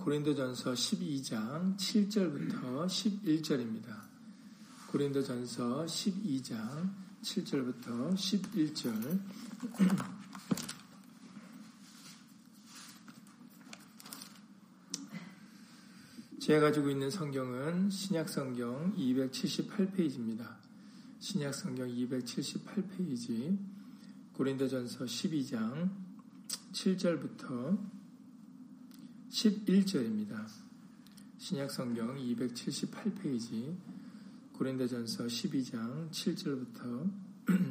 고린도전서 12장 7절부터 11절입니다. 고린도전서 12장 7절부터 11절 제가 가지고 있는 성경은 신약성경 278페이지입니다. 신약성경 278페이지 고린도전서 12장 7절부터 11절입니다. 신약성경 278페이지 고린도전서 12장 7절부터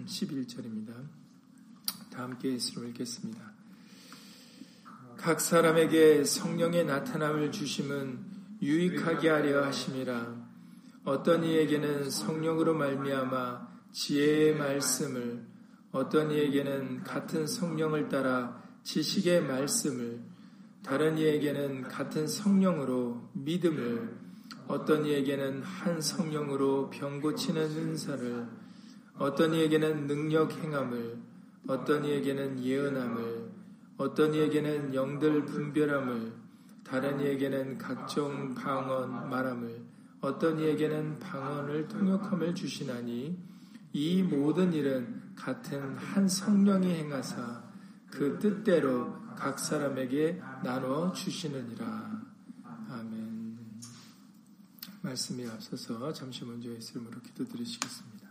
11절입니다. 다 함께 예수를 읽겠습니다. 각 사람에게 성령의 나타남을 주심은 유익하게 하려 하심이라 어떤 이에게는 성령으로 말미암아 지혜의 말씀을 어떤 이에게는 같은 성령을 따라 지식의 말씀을 다른 이에게는 같은 성령으로 믿음을 어떤 이에게는 한 성령으로 병 고치는 은사를 어떤 이에게는 능력 행함을 어떤 이에게는 예언함을 어떤 이에게는 영들 분별함을 다른 이에게는 각종 방언 말함을 어떤 이에게는 방언을 통역함을 주시나니 이 모든 일은 같은 한 성령이 행하사 그 뜻대로 각 사람에게 나눠 주시느니라. 아멘. 말씀에 앞서서 잠시 먼저 예수 이름으로 기도드리시겠습니다.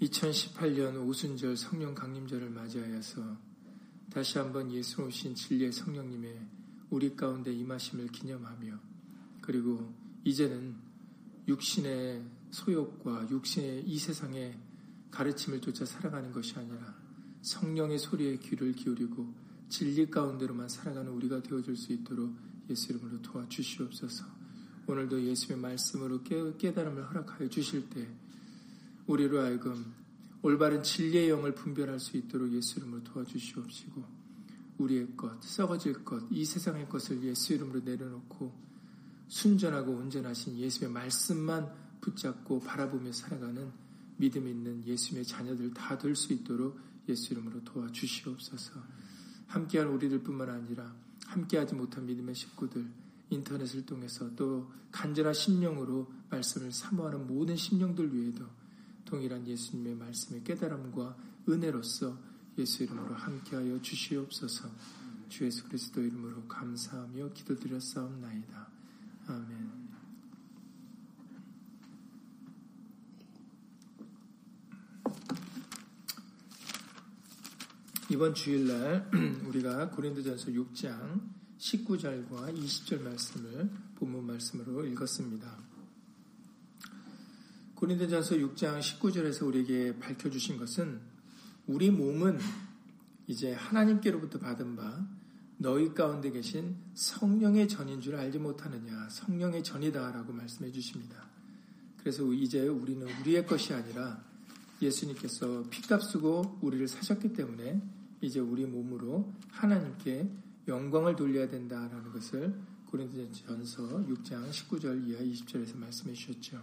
2018년 오순절 성령 강림절을 맞이하여서 다시 한번 예수 오신 진리의 성령님의 우리 가운데 임하심을 기념하며 그리고 이제는 육신의 소욕과 육신의 이 세상의 가르침을 쫓아 살아가는 것이 아니라 성령의 소리에 귀를 기울이고 진리 가운데로만 살아가는 우리가 되어줄 수 있도록 예수 이름으로 도와주시옵소서. 오늘도 예수의 말씀으로 깨달음을 허락하여 주실 때 우리로 하여금 올바른 진리의 영을 분별할 수 있도록 예수 이름으로 도와주시옵시고 우리의 것, 썩어질 것, 이 세상의 것을 예수 이름으로 내려놓고 순전하고 온전하신 예수의 말씀만 붙잡고 바라보며 살아가는 믿음 있는 예수님의 자녀들 다 될 수 있도록 예수 이름으로 도와주시옵소서. 함께한 우리들뿐만 아니라 함께하지 못한 믿음의 식구들 인터넷을 통해서 또 간절한 심령으로 말씀을 사모하는 모든 심령들 위에도 동일한 예수님의 말씀의 깨달음과 은혜로서 예수 이름으로 함께하여 주시옵소서. 주 예수 그리스도 이름으로 감사하며 기도드렸사옵나이다. 아멘. 이번 주일날 우리가 고린도전서 6장 19절과 20절 말씀을 본문 말씀으로 읽었습니다. 고린도전서 6장 19절에서 우리에게 밝혀 주신 것은 우리 몸은 이제 하나님께로부터 받은 바 너희 가운데 계신 성령의 전인 줄 알지 못하느냐 성령의 전이다라고 말씀해 주십니다. 그래서 이제 우리는 우리의 것이 아니라 예수님께서 피값 쓰고 우리를 사셨기 때문에 이제 우리 몸으로 하나님께 영광을 돌려야 된다라는 것을 고린도전서 6장 19절 이하 20절에서 말씀해 주셨죠.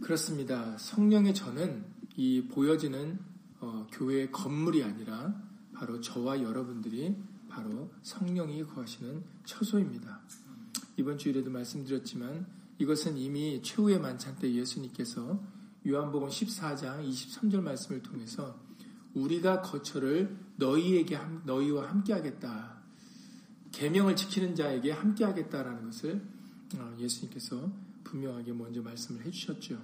그렇습니다. 성령의 전은 이 보여지는 어, 교회의 건물이 아니라 바로 저와 여러분들이 바로 성령이 거하시는 처소입니다. 이번 주일에도 말씀드렸지만 이것은 이미 최후의 만찬 때 예수님께서 요한복음 14장 23절 말씀을 통해서 우리가 거처를 너희에게 너희와 함께하겠다. 계명을 지키는 자에게 함께하겠다라는 것을 어, 예수님께서 분명하게 먼저 말씀을 해주셨죠.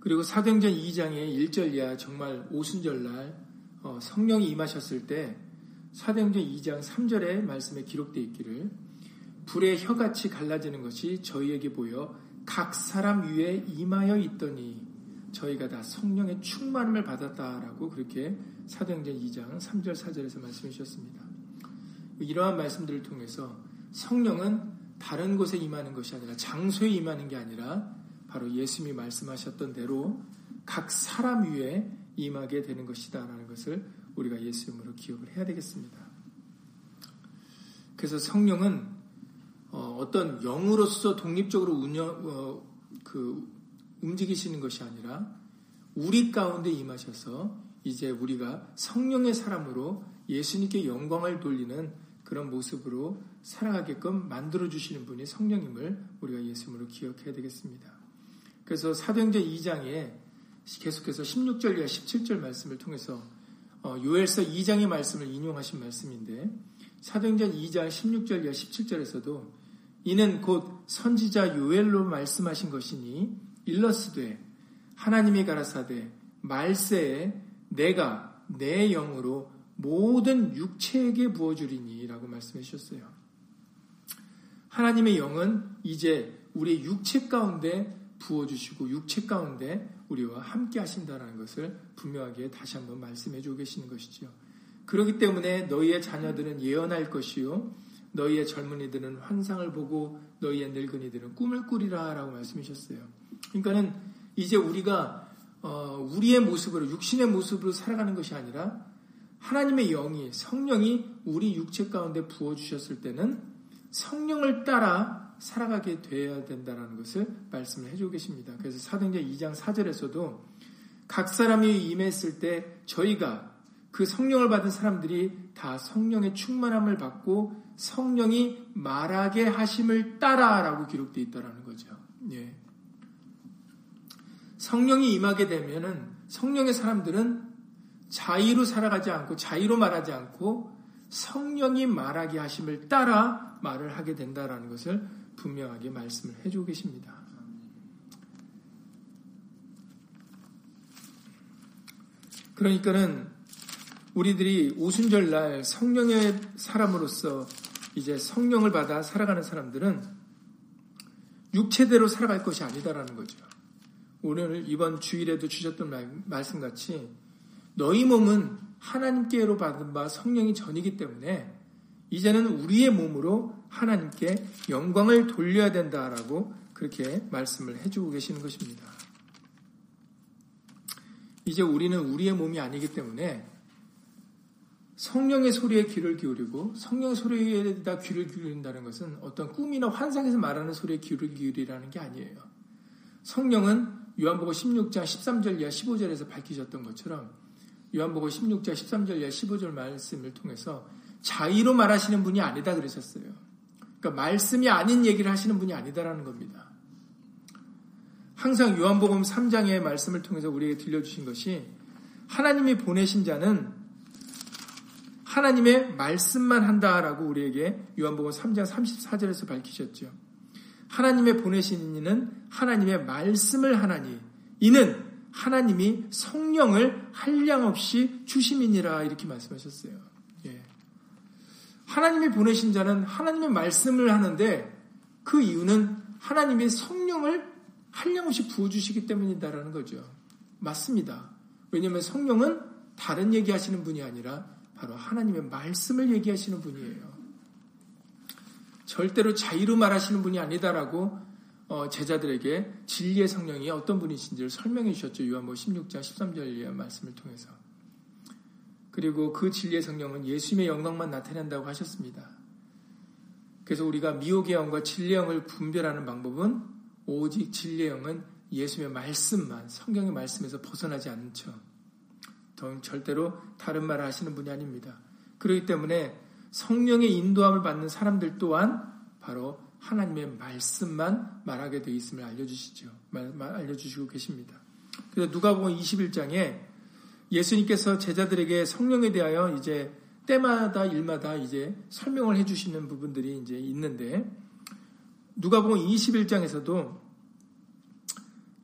그리고 사도행전 2장의 1절 이하 정말 오순절날 어, 성령이 임하셨을 때 사도행전 2장 3절의 말씀에 기록되어 있기를 불의 혀같이 갈라지는 것이 저희에게 보여 각 사람 위에 임하여 있더니 저희가 다 성령의 충만함을 받았다라고 그렇게 사도행전 2장 3절 4절에서 말씀해 주셨습니다. 이러한 말씀들을 통해서 성령은 다른 곳에 임하는 것이 아니라 장소에 임하는 게 아니라 바로 예수님이 말씀하셨던 대로 각 사람 위에 임하게 되는 것이다라는 것을 우리가 예수 이름으로 기억을 해야 되겠습니다. 그래서 성령은 어, 떤 영으로서 독립적으로 운영 어, 그 움직이시는 것이 아니라 우리 가운데 임하셔서 이제 우리가 성령의 사람으로 예수님께 영광을 돌리는 그런 모습으로 살아가게끔 만들어 주시는 분이 성령임을 우리가 예수님으로 기억해야 되겠습니다. 그래서 사도행전 2장에 계속해서 16절과 17절 말씀을 통해서 어, 요엘서 2장의 말씀을 인용하신 말씀인데 사도행전 2장 16절과 17절에서도 이는 곧 선지자 요엘로 말씀하신 것이니 일러스되 하나님이 가라사대 말세에 내가 내 영으로 모든 육체에게 부어주리니라고 말씀해 주셨어요. 하나님의 영은 이제 우리의 육체 가운데 부어주시고 육체 가운데 우리와 함께 하신다는 것을 분명하게 다시 한번 말씀해 주고 계시는 것이지요. 그렇기 때문에 너희의 자녀들은 예언할 것이요. 너희의 젊은이들은 환상을 보고 너희의 늙은이들은 꿈을 꾸리라 라고 말씀하셨어요. 그러니까는 이제 우리가 어, 우리의 모습으로 육신의 모습으로 살아가는 것이 아니라 하나님의 영이 성령이 우리 육체 가운데 부어 주셨을 때는 성령을 따라 살아가게 되어야 된다는 것을 말씀을 해주고 계십니다. 그래서 사도행전 2장 4절에서도 각 사람이 임했을 때 저희가 그 성령을 받은 사람들이 다 성령의 충만함을 받고 성령이 말하게 하심을 따라라고 기록되어 있다라는 거죠. 예. 성령이 임하게 되면은 성령의 사람들은 자의로 살아가지 않고 자의로 말하지 않고 성령이 말하게 하심을 따라 말을 하게 된다라는 것을 분명하게 말씀을 해주고 계십니다. 그러니까는 우리들이 오순절 날 성령의 사람으로서 이제 성령을 받아 살아가는 사람들은 육체대로 살아갈 것이 아니다라는 거죠. 오늘 이번 주일에도 주셨던 말씀 같이 너희 몸은 하나님께로 받은 바 성령이 전이기 때문에 이제는 우리의 몸으로 하나님께 영광을 돌려야 된다라고 그렇게 말씀을 해주고 계시는 것입니다. 이제 우리는 우리의 몸이 아니기 때문에 성령의 소리에 귀를 기울이고 성령의 소리에다 귀를 기울인다는 것은 어떤 꿈이나 환상에서 말하는 소리에 귀를 기울이라는 게 아니에요. 성령은 요한복음 16장 13절 이하 15절에서 밝히셨던 것처럼 요한복음 16장 13절 이하 15절 말씀을 통해서 자의로 말하시는 분이 아니다 그러셨어요. 그러니까 말씀이 아닌 얘기를 하시는 분이 아니다라는 겁니다. 항상 요한복음 3장의 말씀을 통해서 우리에게 들려주신 것이 하나님이 보내신 자는 하나님의 말씀만 한다라고 우리에게 요한복음 3장 34절에서 밝히셨죠. 하나님의 보내신 이는 하나님의 말씀을 하나니 이는 하나님이 성령을 한량 없이 주심이니라 이렇게 말씀하셨어요. 예. 하나님이 보내신 자는 하나님의 말씀을 하는데 그 이유는 하나님이 성령을 한량 없이 부어주시기 때문이다라는 거죠. 맞습니다. 왜냐하면 성령은 다른 얘기하시는 분이 아니라 바로 하나님의 말씀을 얘기하시는 분이에요. 절대로 자유로 말하시는 분이 아니다라고 어, 제자들에게 진리의 성령이 어떤 분이신지를 설명해 주셨죠. 요한복 16장 13절의 말씀을 통해서. 그리고 그 진리의 성령은 예수님의 영광만 나타낸다고 하셨습니다. 그래서 우리가 미혹의 영과 진리의 영을 분별하는 방법은 오직 진리의 영은 예수님의 말씀만, 성경의 말씀에서 벗어나지 않죠. 절대로 다른 말을 하시는 분이 아닙니다. 그렇기 때문에 성령의 인도함을 받는 사람들 또한 바로 하나님의 말씀만 말하게 되어 있음을 알려주시죠. 말, 말, 알려주시고 계십니다. 그래서 누가복음 21장에 예수님께서 제자들에게 성령에 대하여 이제 때마다 일마다 이제 설명을 해주시는 부분들이 이제 있는데 누가복음 21장에서도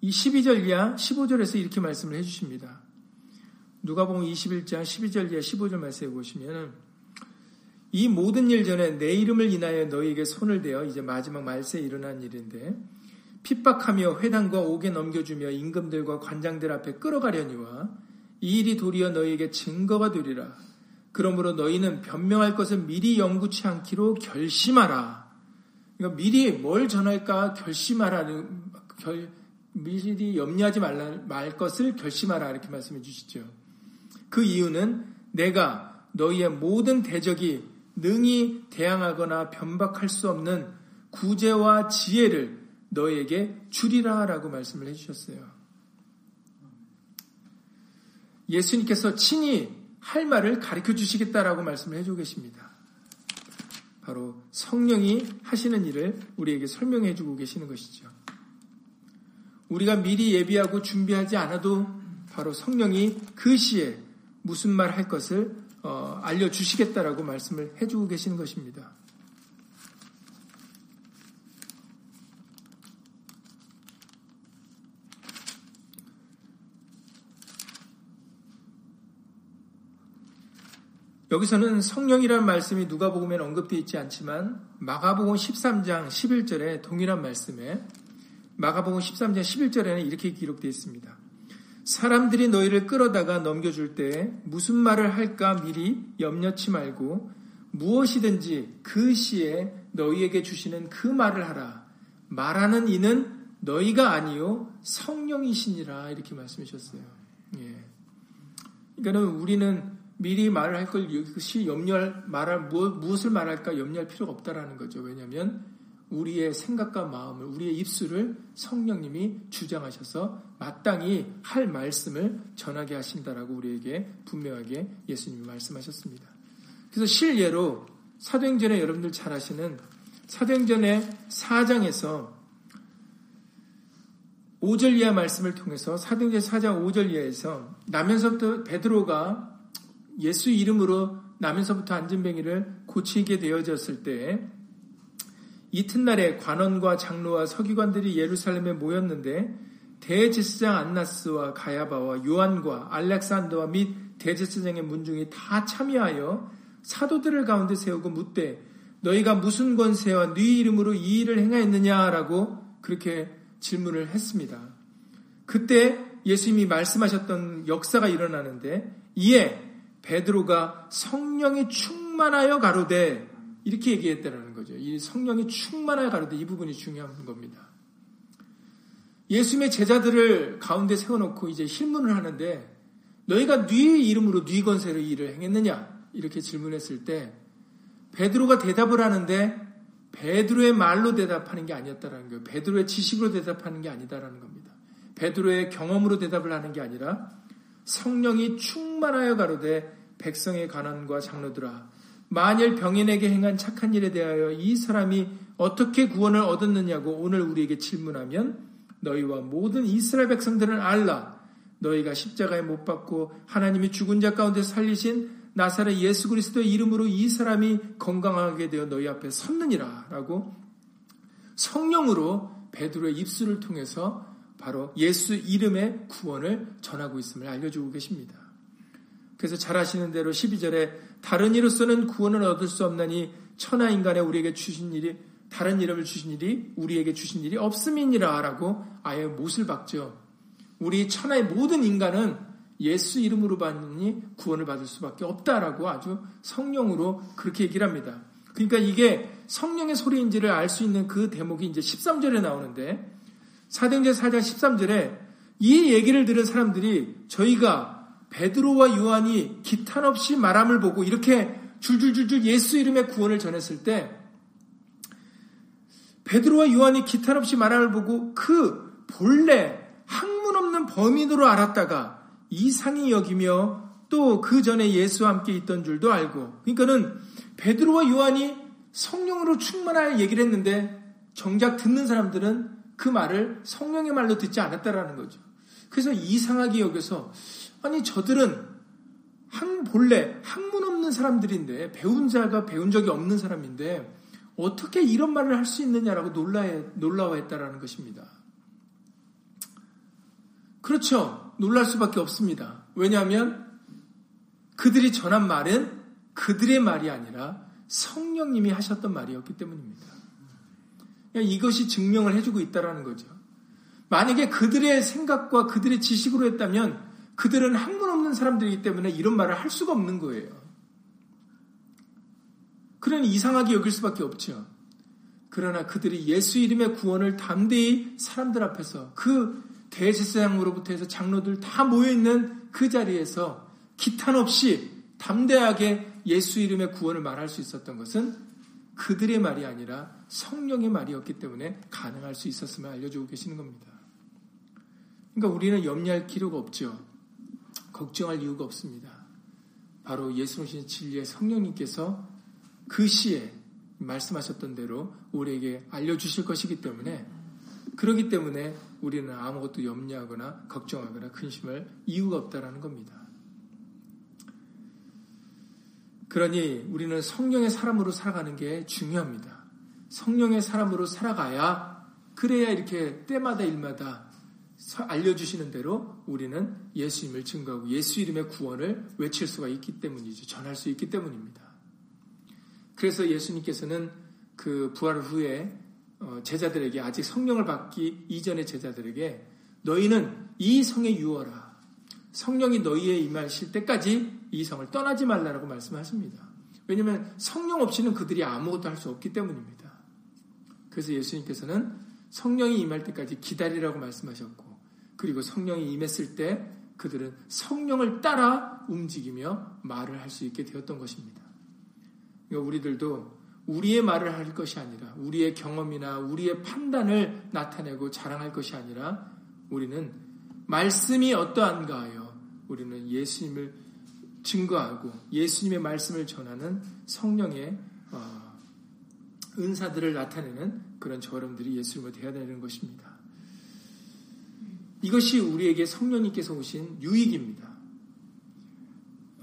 이 12절 이하 15절에서 이렇게 말씀을 해주십니다. 누가복음 21장 12절 이하 15절 말씀해 보시면은 이 모든 일 전에 내 이름을 인하여 너희에게 손을 대어 이제 마지막 말세에 일어난 일인데 핍박하며 회당과 옥에 넘겨주며 임금들과 관장들 앞에 끌어가려니와 이 일이 도리어 너희에게 증거가 되리라. 그러므로 너희는 변명할 것을 미리 영구치 않기로 결심하라. 그러니까 미리 뭘 전할까 결심하라는 결, 미리 염려하지 말라, 말 것을 결심하라 이렇게 말씀해 주시죠. 그 이유는 내가 너희의 모든 대적이 능히 대항하거나 변박할 수 없는 구제와 지혜를 너에게 주리라 라고 말씀을 해주셨어요. 예수님께서 친히 할 말을 가르쳐 주시겠다라고 말씀을 해주고 계십니다. 바로 성령이 하시는 일을 우리에게 설명해 주고 계시는 것이죠. 우리가 미리 예비하고 준비하지 않아도 바로 성령이 그 시에 무슨 말 할 것을 어, 알려주시겠다라고 말씀을 해주고 계시는 것입니다. 여기서는 성령이라는 말씀이 누가복음에 언급되어 있지 않지만 마가복음 13장 11절에 동일한 말씀에 마가복음 13장 11절에는 이렇게 기록되어 있습니다. 사람들이 너희를 끌어다가 넘겨줄 때 무슨 말을 할까 미리 염려치 말고 무엇이든지 그 시에 너희에게 주시는 그 말을 하라. 말하는 이는 너희가 아니요 성령이시니라 이렇게 말씀하셨어요. 예. 그러니까는 우리는 미리 말을 할걸 이것이 염려할 말할 무엇을 말할까 염려할 필요가 없다라는 거죠. 왜냐하면 우리의 생각과 마음을 우리의 입술을 성령님이 주장하셔서 마땅히 할 말씀을 전하게 하신다라고 우리에게 분명하게 예수님이 말씀하셨습니다. 그래서 실예로 사도행전에 여러분들 잘 아시는 사도행전의 4장에서 5절 이하 말씀을 통해서 사도행전 4장 5절 이하에서 나면서부터 베드로가 예수 이름으로 나면서부터 안진뱅이를 고치게 되어졌을 때 이튿날에 관원과 장로와 서기관들이 예루살렘에 모였는데 대제사장 안나스와 가야바와 요한과 알렉산더와 및 대제사장의 문중이 다 참여하여 사도들을 가운데 세우고 묻되 너희가 무슨 권세와 네 이름으로 이 일을 행하였느냐라고 그렇게 질문을 했습니다. 그때 예수님이 말씀하셨던 역사가 일어나는데 이에 베드로가 성령이 충만하여 가로되 이렇게 얘기했다는 거죠. 이 성령이 충만하여 가로되 이 부분이 중요한 겁니다. 예수님의 제자들을 가운데 세워놓고 이제 힐문을 하는데 너희가 네 이름으로 네 권세로 일을 행했느냐 이렇게 질문했을 때 베드로가 대답을 하는데 베드로의 말로 대답하는 게 아니었다라는 거예요. 베드로의 지식으로 대답하는 게 아니다라는 겁니다. 베드로의 경험으로 대답을 하는 게 아니라 성령이 충만하여 가로되 백성의 가난과 장로들아 만일 병인에게 행한 착한 일에 대하여 이 사람이 어떻게 구원을 얻었느냐고 오늘 우리에게 질문하면 너희와 모든 이스라엘 백성들은 알라 너희가 십자가에 못 박고 하나님이 죽은 자 가운데 살리신 나사렛 예수 그리스도의 이름으로 이 사람이 건강하게 되어 너희 앞에 섰느니라라고 성령으로 베드로의 입술을 통해서 바로 예수 이름의 구원을 전하고 있음을 알려주고 계십니다. 그래서 잘 아시는 대로 12절에 다른 이로서는 구원을 얻을 수 없나니 천하 인간에 우리에게 주신 일이 다른 이름을 주신 일이 우리에게 주신 일이 없음이니라라고 아예 못을 박죠. 우리 천하의 모든 인간은 예수 이름으로 받니 구원을 받을 수밖에 없다라고 아주 성령으로 그렇게 얘기를 합니다. 그러니까 이게 성령의 소리인지를 알 수 있는 그 대목이 이제 13절에 나오는데 사도행전 4장 13절에 이 얘기를 들은 사람들이 저희가 베드로와 요한이 기탄 없이 말함을 보고 이렇게 줄줄줄줄 예수 이름의 구원을 전했을 때 베드로와 요한이 기탄 없이 말함을 보고 그 본래 학문 없는 범인으로 알았다가 이상히 여기며 또 그 전에 예수와 함께 있던 줄도 알고 그러니까는 베드로와 요한이 성령으로 충만하여 얘기를 했는데 정작 듣는 사람들은 그 말을 성령의 말로 듣지 않았다라는 거죠. 그래서 이상하게 여겨서 아니 저들은 한 본래 학문 없는 사람들인데 배운 자가 배운 적이 없는 사람인데 어떻게 이런 말을 할 수 있느냐라고 놀라해, 놀라워했다라는 것입니다. 그렇죠. 놀랄 수밖에 없습니다. 왜냐하면 그들이 전한 말은 그들의 말이 아니라 성령님이 하셨던 말이었기 때문입니다. 이것이 증명을 해주고 있다라는 거죠. 만약에 그들의 생각과 그들의 지식으로 했다면 그들은 학문 없는 사람들이기 때문에 이런 말을 할 수가 없는 거예요. 그러니 이상하게 여길 수밖에 없죠. 그러나 그들이 예수 이름의 구원을 담대히 사람들 앞에서 그 대제사장으로부터 해서 장로들 다 모여있는 그 자리에서 기탄 없이 담대하게 예수 이름의 구원을 말할 수 있었던 것은 그들의 말이 아니라 성령의 말이었기 때문에 가능할 수 있었음을 알려주고 계시는 겁니다. 그러니까 우리는 염려할 필요가 없죠. 걱정할 이유가 없습니다. 바로 예수님 진리의 성령님께서 그 시에 말씀하셨던 대로 우리에게 알려주실 것이기 때문에 그러기 때문에 우리는 아무것도 염려하거나 걱정하거나 근심할 이유가 없다라는 겁니다. 그러니 우리는 성령의 사람으로 살아가는 게 중요합니다. 성령의 사람으로 살아가야 그래야 이렇게 때마다 일마다 알려주시는 대로 우리는 예수님을 증거하고 예수 이름의 구원을 외칠 수가 있기 때문이죠. 전할 수 있기 때문입니다. 그래서 예수님께서는 그 부활 후에 어, 제자들에게 아직 성령을 받기 이전의 제자들에게 너희는 이 성에 유어라. 성령이 너희에 임하실 때까지 이 성을 떠나지 말라라고 말씀하십니다. 왜냐하면 성령 없이는 그들이 아무것도 할 수 없기 때문입니다. 그래서 예수님께서는 성령이 임할 때까지 기다리라고 말씀하셨고 그리고 성령이 임했을 때 그들은 성령을 따라 움직이며 말을 할 수 있게 되었던 것입니다. 그러니까 우리들도 우리의 말을 할 것이 아니라 우리의 경험이나 우리의 판단을 나타내고 자랑할 것이 아니라 우리는 말씀이 어떠한가 하여 우리는 예수님을 증거하고 예수님의 말씀을 전하는 성령의 어, 은사들을 나타내는 그런 저름들이 예수님을 되어야 되는 것입니다. 이것이 우리에게 성령님께서 오신 유익입니다.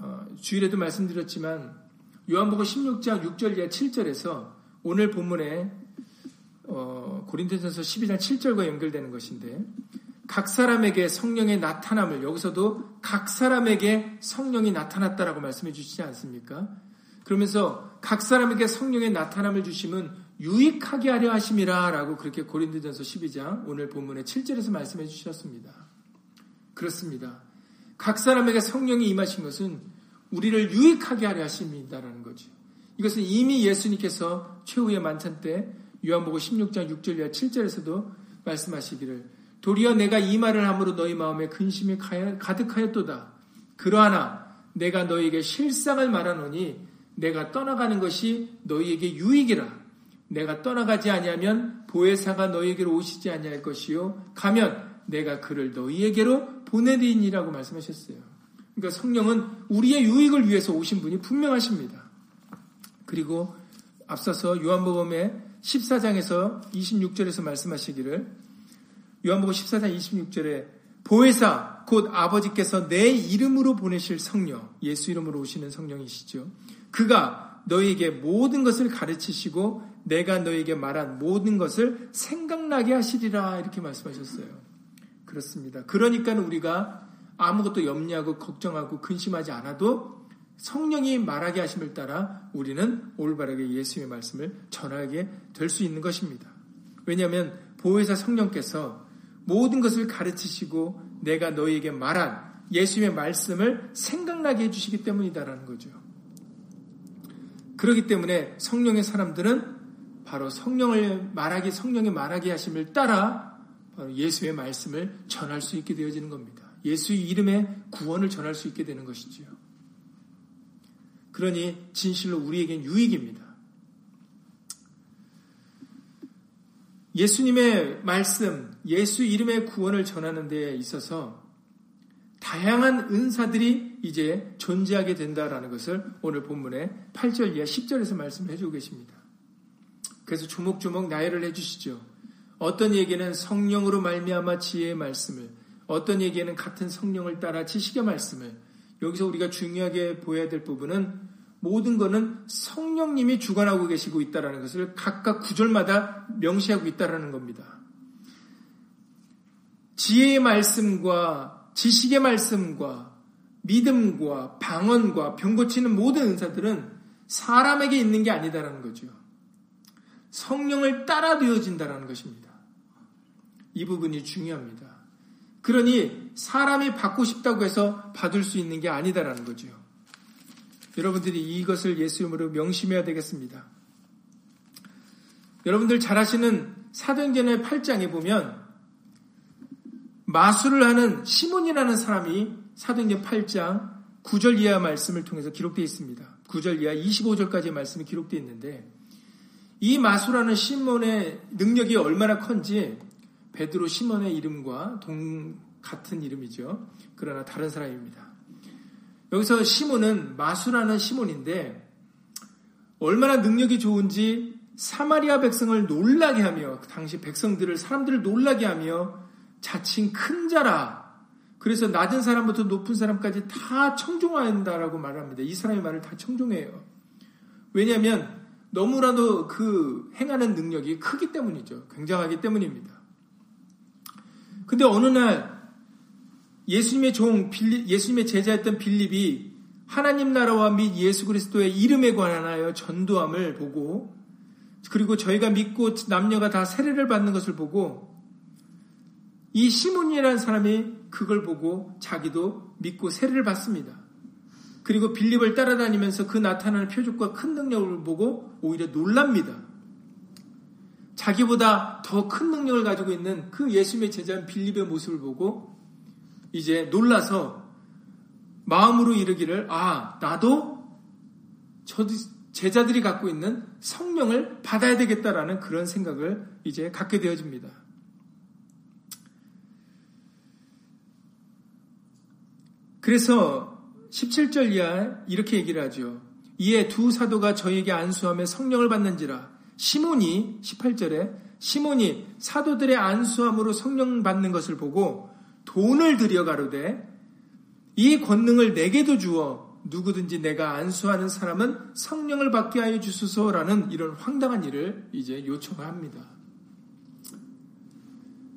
어, 주일에도 말씀드렸지만 요한복음 16장 6절 이하 7절에서 오늘 본문에 어, 고린도전서 12장 7절과 연결되는 것인데 각 사람에게 성령의 나타남을 여기서도 각 사람에게 성령이 나타났다라고 말씀해 주시지 않습니까? 그러면서 각 사람에게 성령의 나타남을 주심은 유익하게 하려 하심이라 라고 그렇게 고린도전서 12장 오늘 본문의 7절에서 말씀해 주셨습니다. 그렇습니다. 각 사람에게 성령이 임하신 것은 우리를 유익하게 하려 하심이다라는 거죠. 이것은 이미 예수님께서 최후의 만찬 때 요한복음 16장 6절 7절에서도 말씀하시기를 도리어 내가 이 말을 함으로 너희 마음에 근심이 가득하였도다. 그러하나 내가 너희에게 실상을 말하노니 내가 떠나가는 것이 너희에게 유익이라. 내가 떠나가지 아니하면 보혜사가 너희에게로 오시지 아니할 것이요 가면 내가 그를 너희에게로 보내리니라고 말씀하셨어요. 그러니까 성령은 우리의 유익을 위해서 오신 분이 분명하십니다. 그리고 앞서서 요한복음의 14장에서 26절에서 말씀하시기를 요한복음 14장 26절에 보혜사 곧 아버지께서 내 이름으로 보내실 성령 예수 이름으로 오시는 성령이시죠. 그가 너희에게 모든 것을 가르치시고 내가 너에게 말한 모든 것을 생각나게 하시리라 이렇게 말씀하셨어요. 그렇습니다. 그러니까 우리가 아무것도 염려하고 걱정하고 근심하지 않아도 성령이 말하게 하심을 따라 우리는 올바르게 예수의 말씀을 전하게 될 수 있는 것입니다. 왜냐하면 보혜사 성령께서 모든 것을 가르치시고 내가 너희에게 말한 예수의 말씀을 생각나게 해주시기 때문이다라는 거죠. 그렇기 때문에 성령의 사람들은 바로 성령을 말하기, 성령의 말하게 하심을 따라 바로 예수의 말씀을 전할 수 있게 되어지는 겁니다. 예수의 이름에 구원을 전할 수 있게 되는 것이지요. 그러니 진실로 우리에겐 유익입니다. 예수님의 말씀, 예수 이름의 구원을 전하는 데 있어서 다양한 은사들이 이제 존재하게 된다라는 것을 오늘 본문의 8절 이하 10절에서 말씀해 주고 계십니다. 그래서 조목조목 나열을 해주시죠. 어떤 얘기는 성령으로 말미암아 지혜의 말씀을, 어떤 얘기는 같은 성령을 따라 지식의 말씀을. 여기서 우리가 중요하게 보여야 될 부분은 모든 것은 성령님이 주관하고 계시고 있다는 것을 각각 구절마다 명시하고 있다는 겁니다. 지혜의 말씀과 지식의 말씀과 믿음과 방언과 병 고치는 모든 은사들은 사람에게 있는 게 아니다라는 거죠. 성령을 따라 되어진다는 것입니다. 이 부분이 중요합니다. 그러니 사람이 받고 싶다고 해서 받을 수 있는 게 아니다라는 거죠. 여러분들이 이것을 예수 이름으로 명심해야 되겠습니다. 여러분들 잘 아시는 사도행전의 8장에 보면 마술을 하는 시몬이라는 사람이 사도행전 8장 9절 이하 말씀을 통해서 기록되어 있습니다. 9절 이하 25절까지의 말씀이 기록되어 있는데 이 마수라는 시몬의 능력이 얼마나 큰지 베드로 시몬의 이름과 동 같은 이름이죠. 그러나 다른 사람입니다. 여기서 시몬은 마수라는 시몬인데 얼마나 능력이 좋은지 사마리아 백성을 놀라게 하며 그 당시 백성들을 사람들을 놀라게 하며 자칭 큰 자라. 그래서 낮은 사람부터 높은 사람까지 다 청종한다라고 말합니다. 이 사람의 말을 다 청종해요. 왜냐하면 너무나도 그 행하는 능력이 크기 때문이죠. 굉장하기 때문입니다. 근데 어느 날 예수님의 종 빌리, 예수님의 제자였던 빌립이 하나님 나라와 및 예수 그리스도의 이름에 관하여 전도함을 보고 그리고 저희가 믿고 남녀가 다 세례를 받는 것을 보고 이 시몬이라는 사람이 그걸 보고 자기도 믿고 세례를 받습니다. 그리고 빌립을 따라다니면서 그 나타나는 표적과 큰 능력을 보고 오히려 놀랍니다. 자기보다 더 큰 능력을 가지고 있는 그 예수님의 제자인 빌립의 모습을 보고 이제 놀라서 마음으로 이르기를 아 나도 저도 제자들이 갖고 있는 성령을 받아야 되겠다라는 그런 생각을 이제 갖게 되어집니다. 그래서 17절 이하 이렇게 얘기를 하죠. 이에 두 사도가 저에게 안수함에 성령을 받는지라 시몬이 18절에 시몬이 사도들의 안수함으로 성령 받는 것을 보고 돈을 들여 가로되 이 권능을 내게도 주어 누구든지 내가 안수하는 사람은 성령을 받게 하여 주소서라는 이런 황당한 일을 이제 요청을 합니다.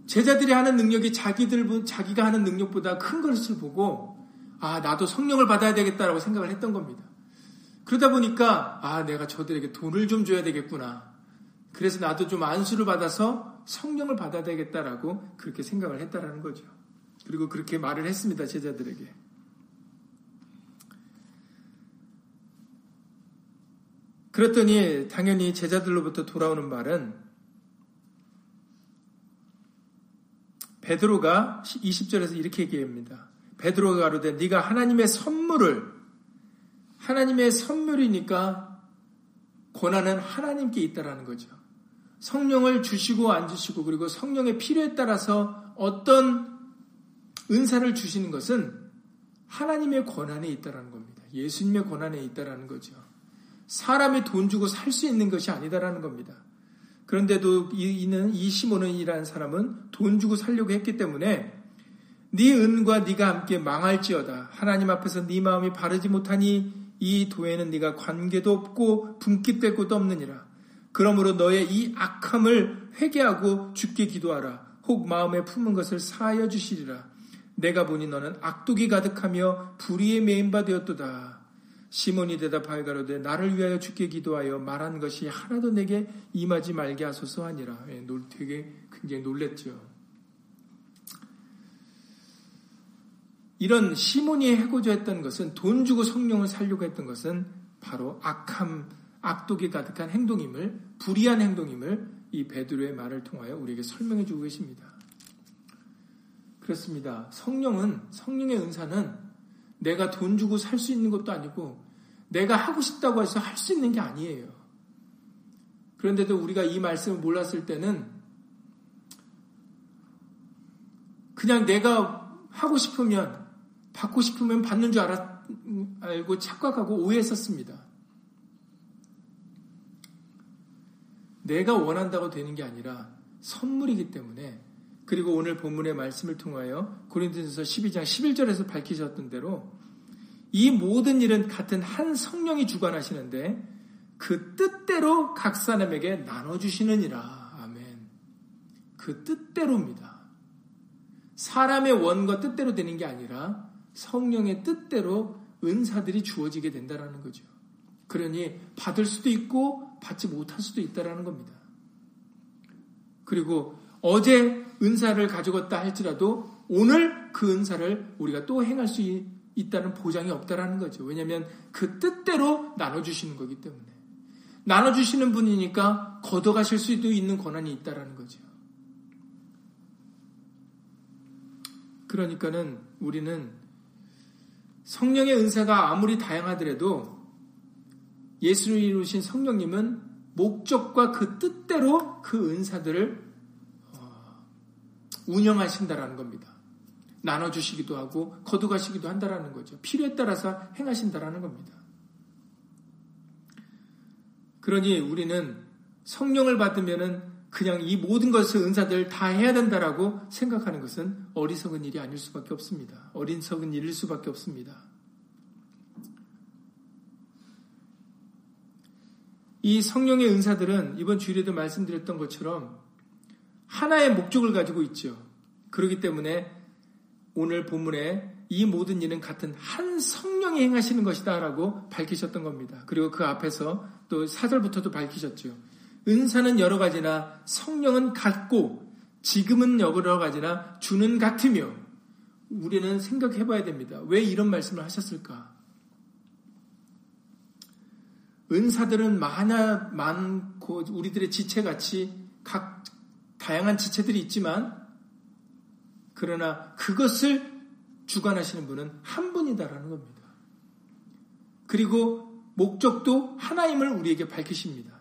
제자들이 하는 능력이 자기들 자기가 하는 능력보다 큰 것을 보고 아 나도 성령을 받아야 되겠다라고 생각을 했던 겁니다. 그러다 보니까 아 내가 저들에게 돈을 좀 줘야 되겠구나. 그래서 나도 좀 안수를 받아서 성령을 받아야 되겠다라고 그렇게 생각을 했다라는 거죠. 그리고 그렇게 말을 했습니다 제자들에게. 그랬더니 당연히 제자들로부터 돌아오는 말은 베드로가 20절에서 이렇게 얘기합니다. 베드로가 가로되 네가 하나님의 선물을 하나님의 선물이니까 권한은 하나님께 있다라는 거죠. 성령을 주시고 안 주시고 그리고 성령의 필요에 따라서 어떤 은사를 주시는 것은 하나님의 권한에 있다라는 겁니다. 예수님의 권한에 있다라는 거죠. 사람이 돈 주고 살 수 있는 것이 아니다라는 겁니다. 그런데도 이는 이 시몬은이라는 사람은 돈 주고 살려고 했기 때문에 네 은과 네가 함께 망할지어다. 하나님 앞에서 네 마음이 바르지 못하니 이 도에는 네가 관계도 없고 분깃될 것도 없느니라. 그러므로 너의 이 악함을 회개하고 죽게 기도하라. 혹 마음에 품은 것을 사하여 주시리라. 내가 보니 너는 악독이 가득하며 불의에 메인 바 되었도다. 시몬이 대답하여 가로되 나를 위하여 죽게 기도하여 말한 것이 하나도 내게 임하지 말게 하소서 하니라. 예, 되게 굉장히 놀랬죠. 이런 시몬이 해고자 했던 것은 돈 주고 성령을 살려고 했던 것은 바로 악함, 악독이 가득한 행동임을 불의한 행동임을 이 베드로의 말을 통하여 우리에게 설명해 주고 계십니다. 그렇습니다. 성령은 성령의 은사는 내가 돈 주고 살 수 있는 것도 아니고 내가 하고 싶다고 해서 할 수 있는 게 아니에요. 그런데도 우리가 이 말씀을 몰랐을 때는 그냥 내가 하고 싶으면 받고 싶으면 받는 줄 알았, 알고 착각하고 오해했었습니다. 내가 원한다고 되는 게 아니라 선물이기 때문에 그리고 오늘 본문의 말씀을 통하여 고린도전서 12장 11절에서 밝히셨던 대로 이 모든 일은 같은 한 성령이 주관하시는데 그 뜻대로 각 사람에게 나눠주시느니라. 아멘. 그 뜻대로입니다. 사람의 원과 뜻대로 되는 게 아니라 성령의 뜻대로 은사들이 주어지게 된다라는 거죠. 그러니 받을 수도 있고 받지 못할 수도 있다라는 겁니다. 그리고 어제 은사를 가져갔다 할지라도 오늘 그 은사를 우리가 또 행할 수 있다는 보장이 없다라는 거죠. 왜냐하면 그 뜻대로 나눠주시는 거기 때문에. 나눠주시는 분이니까 걷어가실 수도 있는 권한이 있다라는 거죠. 그러니까는 우리는 성령의 은사가 아무리 다양하더라도 예수를 이루신 성령님은 목적과 그 뜻대로 그 은사들을 어, 운영하신다라는 겁니다. 나눠주시기도 하고 거두가시기도 한다라는 거죠. 필요에 따라서 행하신다라는 겁니다. 그러니 우리는 성령을 받으면은 그냥 이 모든 것을 은사들 다 해야 된다라고 생각하는 것은 어리석은 일이 아닐 수밖에 없습니다. 어린석은 일일 수밖에 없습니다. 이 성령의 은사들은 이번 주일에도 말씀드렸던 것처럼 하나의 목적을 가지고 있죠. 그렇기 때문에 오늘 본문에 이 모든 일은 같은 한 성령이 행하시는 것이다라고 밝히셨던 겁니다. 그리고 그 앞에서 또 사절부터도 밝히셨죠. 은사는 여러 가지나 성령은 같고 지금은 여러 가지나 주는 같으며 우리는 생각해 봐야 됩니다. 왜 이런 말씀을 하셨을까? 은사들은 많아, 많고 우리들의 지체같이 각 다양한 지체들이 있지만 그러나 그것을 주관하시는 분은 한 분이다라는 겁니다. 그리고 목적도 하나임을 우리에게 밝히십니다.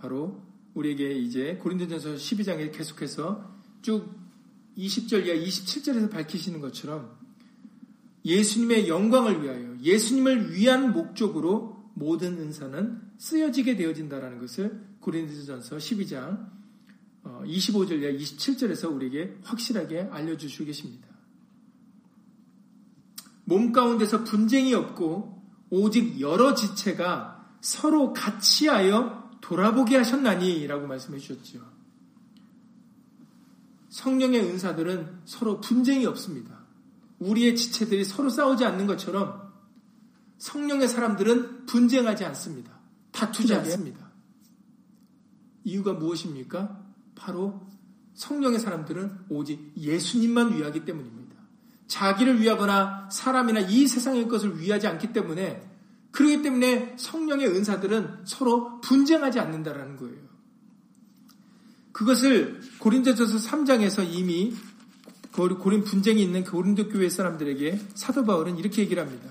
바로 우리에게 이제 고린도전서 12장에 계속해서 쭉 20절 이하 27절에서 밝히시는 것처럼 예수님의 영광을 위하여 예수님을 위한 목적으로 모든 은사는 쓰여지게 되어진다라는 것을 고린도전서 12장 25절 이하 27절에서 우리에게 확실하게 알려주시고 계십니다. 몸 가운데서 분쟁이 없고 오직 여러 지체가 서로 같이 하여 돌아보게 하셨나니 라고 말씀해 주셨죠. 성령의 은사들은 서로 분쟁이 없습니다. 우리의 지체들이 서로 싸우지 않는 것처럼 성령의 사람들은 분쟁하지 않습니다. 다투지 않습니다. 이유가 무엇입니까? 바로 성령의 사람들은 오직 예수님만 위하기 때문입니다. 자기를 위하거나 사람이나 이 세상의 것을 위하지 않기 때문에 그렇기 때문에 성령의 은사들은 서로 분쟁하지 않는다라는 거예요. 그것을 고린도전서 3장에서 이미 고린 분쟁이 있는 고린도 교회 사람들에게 사도 바울은 이렇게 얘기를 합니다.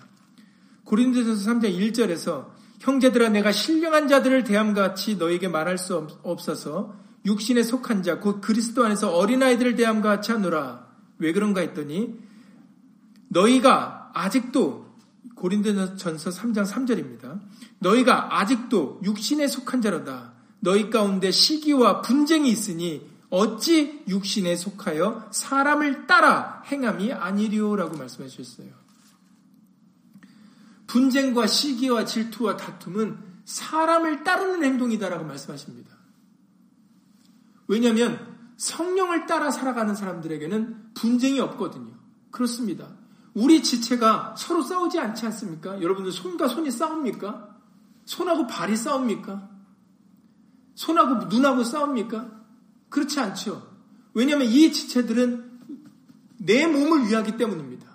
고린도전서 3장 1절에서 형제들아 내가 신령한 자들을 대함 같이 너에게 말할 수 없어서 육신에 속한 자 곧 그리스도 안에서 어린아이들을 대함 같이 하노라. 왜 그런가 했더니 너희가 아직도 고린도전서 3장 3절입니다. 너희가 아직도 육신에 속한 자로다. 너희 가운데 시기와 분쟁이 있으니 어찌 육신에 속하여 사람을 따라 행함이 아니리오라고 말씀해 주셨어요. 분쟁과 시기와 질투와 다툼은 사람을 따르는 행동이다라고 말씀하십니다. 왜냐하면 성령을 따라 살아가는 사람들에게는 분쟁이 없거든요. 그렇습니다. 우리 지체가 서로 싸우지 않지 않습니까? 여러분들 손과 손이 싸웁니까? 손하고 발이 싸웁니까? 손하고 눈하고 싸웁니까? 그렇지 않죠. 왜냐하면 이 지체들은 내 몸을 위하기 때문입니다.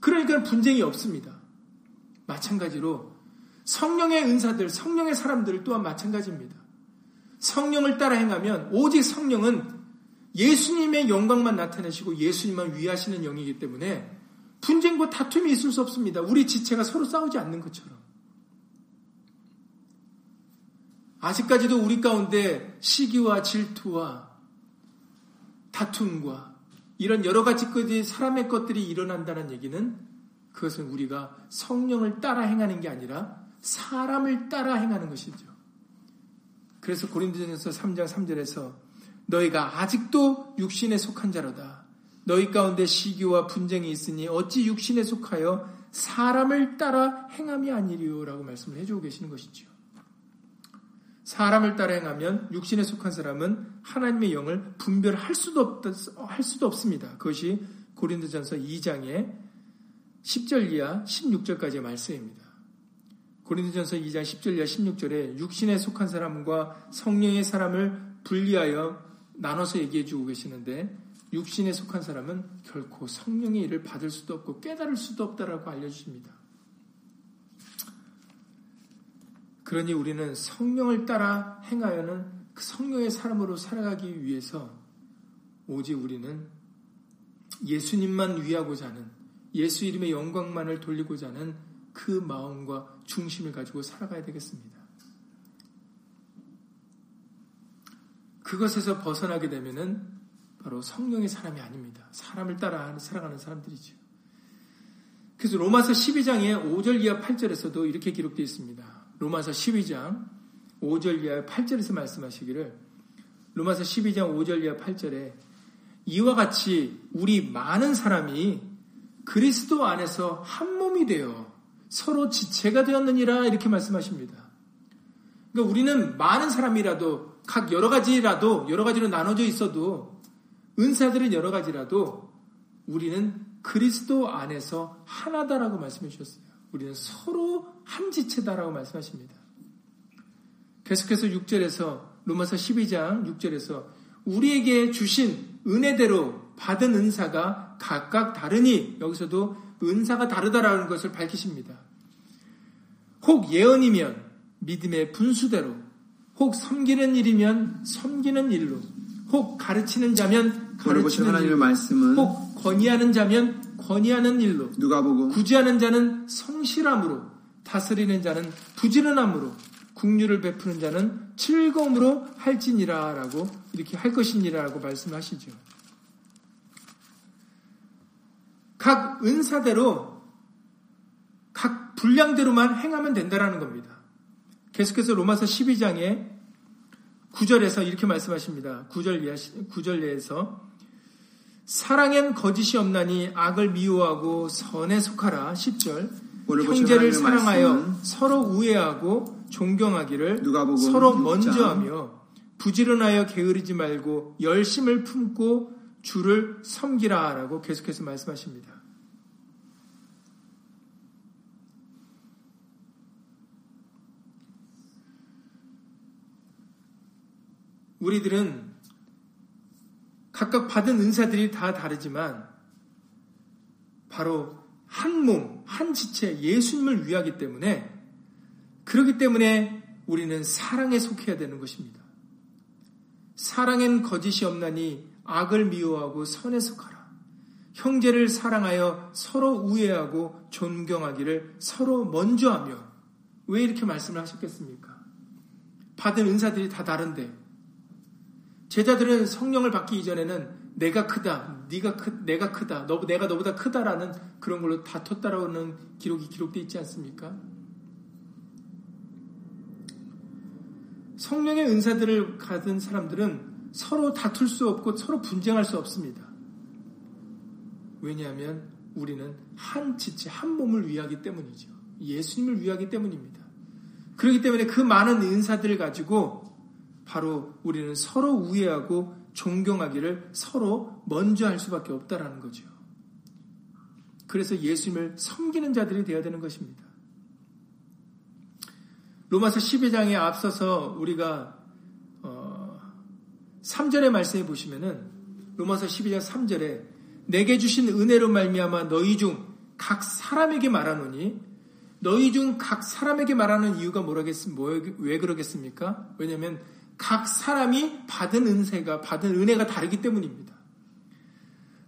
그러니까 분쟁이 없습니다. 마찬가지로 성령의 은사들, 성령의 사람들 또한 마찬가지입니다. 성령을 따라 행하면 오직 성령은 예수님의 영광만 나타내시고 예수님만 위하시는 영이기 때문에 분쟁과 다툼이 있을 수 없습니다. 우리 지체가 서로 싸우지 않는 것처럼. 아직까지도 우리 가운데 시기와 질투와 다툼과 이런 여러 가지 것이 사람의 것들이 일어난다는 얘기는 그것은 우리가 성령을 따라 행하는 게 아니라 사람을 따라 행하는 것이죠. 그래서 고린도전서 3장 3절에서 너희가 아직도 육신에 속한 자로다. 너희 가운데 시기와 분쟁이 있으니 어찌 육신에 속하여 사람을 따라 행함이 아니리요라고 말씀을 해주고 계시는 것이죠. 사람을 따라 행하면 육신에 속한 사람은 하나님의 영을 분별할 수도 없다, 할 수도 없습니다. 그것이 고린도전서 2장의 10절 이하 16절까지의 말씀입니다. 고린도전서 2장 10절 이하 16절에 육신에 속한 사람과 성령의 사람을 분리하여 나눠서 얘기해 주고 계시는데 육신에 속한 사람은 결코 성령의 일을 받을 수도 없고 깨달을 수도 없다라고 알려주십니다. 그러니 우리는 성령을 따라 행하여는 그 성령의 사람으로 살아가기 위해서 오직 우리는 예수님만 위하고자 하는 예수 이름의 영광만을 돌리고자 하는 그 마음과 중심을 가지고 살아가야 되겠습니다. 그것에서 벗어나게 되면은 바로 성령의 사람이 아닙니다. 사람을 따라 살아가는 사람들이죠. 그래서 로마서 12장의 5절 이하 8절에서도 이렇게 기록되어 있습니다. 로마서 12장 5절 이하 8절에서 말씀하시기를 로마서 12장 5절 이하 8절에 이와 같이 우리 많은 사람이 그리스도 안에서 한 몸이 되어 서로 지체가 되었느니라 이렇게 말씀하십니다. 그러니까 우리는 많은 사람이라도 각 여러 가지라도 여러 가지로 나눠져 있어도 은사들은 여러 가지라도 우리는 그리스도 안에서 하나다라고 말씀해 주셨어요. 우리는 서로 한 지체다라고 말씀하십니다. 계속해서 6절에서 로마서 12장 6절에서 우리에게 주신 은혜대로 받은 은사가 각각 다르니 여기서도 은사가 다르다라는 것을 밝히십니다. 혹 예언이면 믿음의 분수대로, 혹 섬기는 일이면 섬기는 일로, 혹 가르치는 자면 가르치는 일로, 말씀은 혹 권위하는 자면 권위하는 일로, 누가 보고 구제하는 자는 성실함으로, 다스리는 자는 부지런함으로, 국류를 베푸는 자는 즐거움으로 할지니라라고 이렇게 할 것이니라라고 말씀하시죠. 각 은사대로 각 분량대로만 행하면 된다라는 겁니다. 계속해서 로마서 12장에 9절에서 이렇게 말씀하십니다. 9절, 이하, 9절 내에서 사랑엔 거짓이 없나니 악을 미워하고 선에 속하라. 10절 형제를 사랑하여 서로 우애하고 존경하기를 서로 먼저 하며 부지런하여 게으르지 말고 열심을 품고 주를 섬기라 라고 계속해서 말씀하십니다. 우리들은 각각 받은 은사들이 다 다르지만 바로 한 몸, 한 지체 예수님을 위하기 때문에 그렇기 때문에 우리는 사랑에 속해야 되는 것입니다. 사랑엔 거짓이 없나니 악을 미워하고 선에 속하라. 형제를 사랑하여 서로 우애하고 존경하기를 서로 먼저 하며 왜 이렇게 말씀을 하셨겠습니까? 받은 은사들이 다 다른데 제자들은 성령을 받기 이전에는 내가 크다, 네가 크, 내가 크다, 너, 내가 너보다 크다라는 그런 걸로 다퉜다라는 기록이 기록되어 있지 않습니까? 성령의 은사들을 가진 사람들은 서로 다툴 수 없고 서로 분쟁할 수 없습니다. 왜냐하면 우리는 한 지체, 한 몸을 위하기 때문이죠. 예수님을 위하기 때문입니다. 그렇기 때문에 그 많은 은사들을 가지고 바로 우리는 서로 우애하고 존경하기를 서로 먼저 할 수밖에 없다라는 거죠. 그래서 예수님을 섬기는 자들이 되어야 되는 것입니다. 로마서 12장에 앞서서 우리가 어 3절의 말씀에 보시면은 로마서 12장 3절에 내게 주신 은혜로 말미암아 너희 중 각 사람에게 말하노니 너희 중 각 사람에게 말하는 이유가 뭐라겠습 뭐, 왜 그러겠습니까? 왜냐하면 각 사람이 받은 은혜가 받은 은혜가 다르기 때문입니다.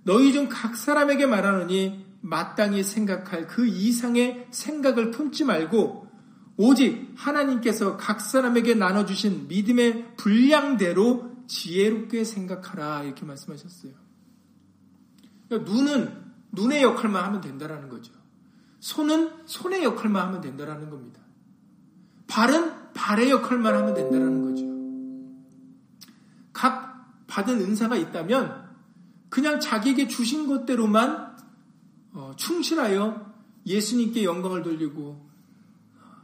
너희 중 각 사람에게 말하노니 마땅히 생각할 그 이상의 생각을 품지 말고 오직 하나님께서 각 사람에게 나눠주신 믿음의 분량대로 지혜롭게 생각하라 이렇게 말씀하셨어요. 그러니까 눈은 눈의 역할만 하면 된다라는 거죠. 손은 손의 역할만 하면 된다라는 겁니다. 발은 발의 역할만 하면 된다라는 거죠. 각 받은 은사가 있다면 그냥 자기에게 주신 것대로만 어, 충실하여 예수님께 영광을 돌리고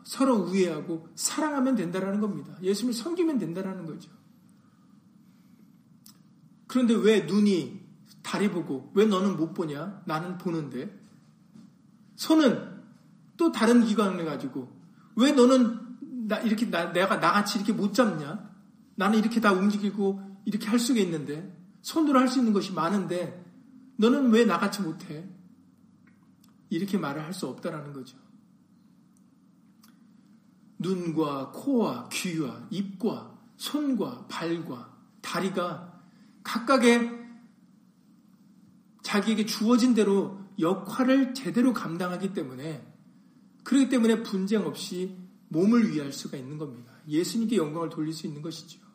서로 우애하고 사랑하면 된다라는 겁니다. 예수님을 섬기면 된다라는 거죠. 그런데 왜 눈이 다리 보고 왜 너는 못 보냐? 나는 보는데. 손은 또 다른 기관을 가지고 왜 너는 나 이렇게 나, 내가 나같이 이렇게 못 잡냐? 나는 이렇게 다 움직이고 이렇게 할 수가 있는데 손으로 할 수 있는 것이 많은데 너는 왜 나같이 못해? 이렇게 말을 할 수 없다라는 거죠. 눈과 코와 귀와 입과 손과 발과 다리가 각각의 자기에게 주어진 대로 역할을 제대로 감당하기 때문에 그렇기 때문에 분쟁 없이 몸을 위할 수가 있는 겁니다. 예수님께 영광을 돌릴 수 있는 것이죠.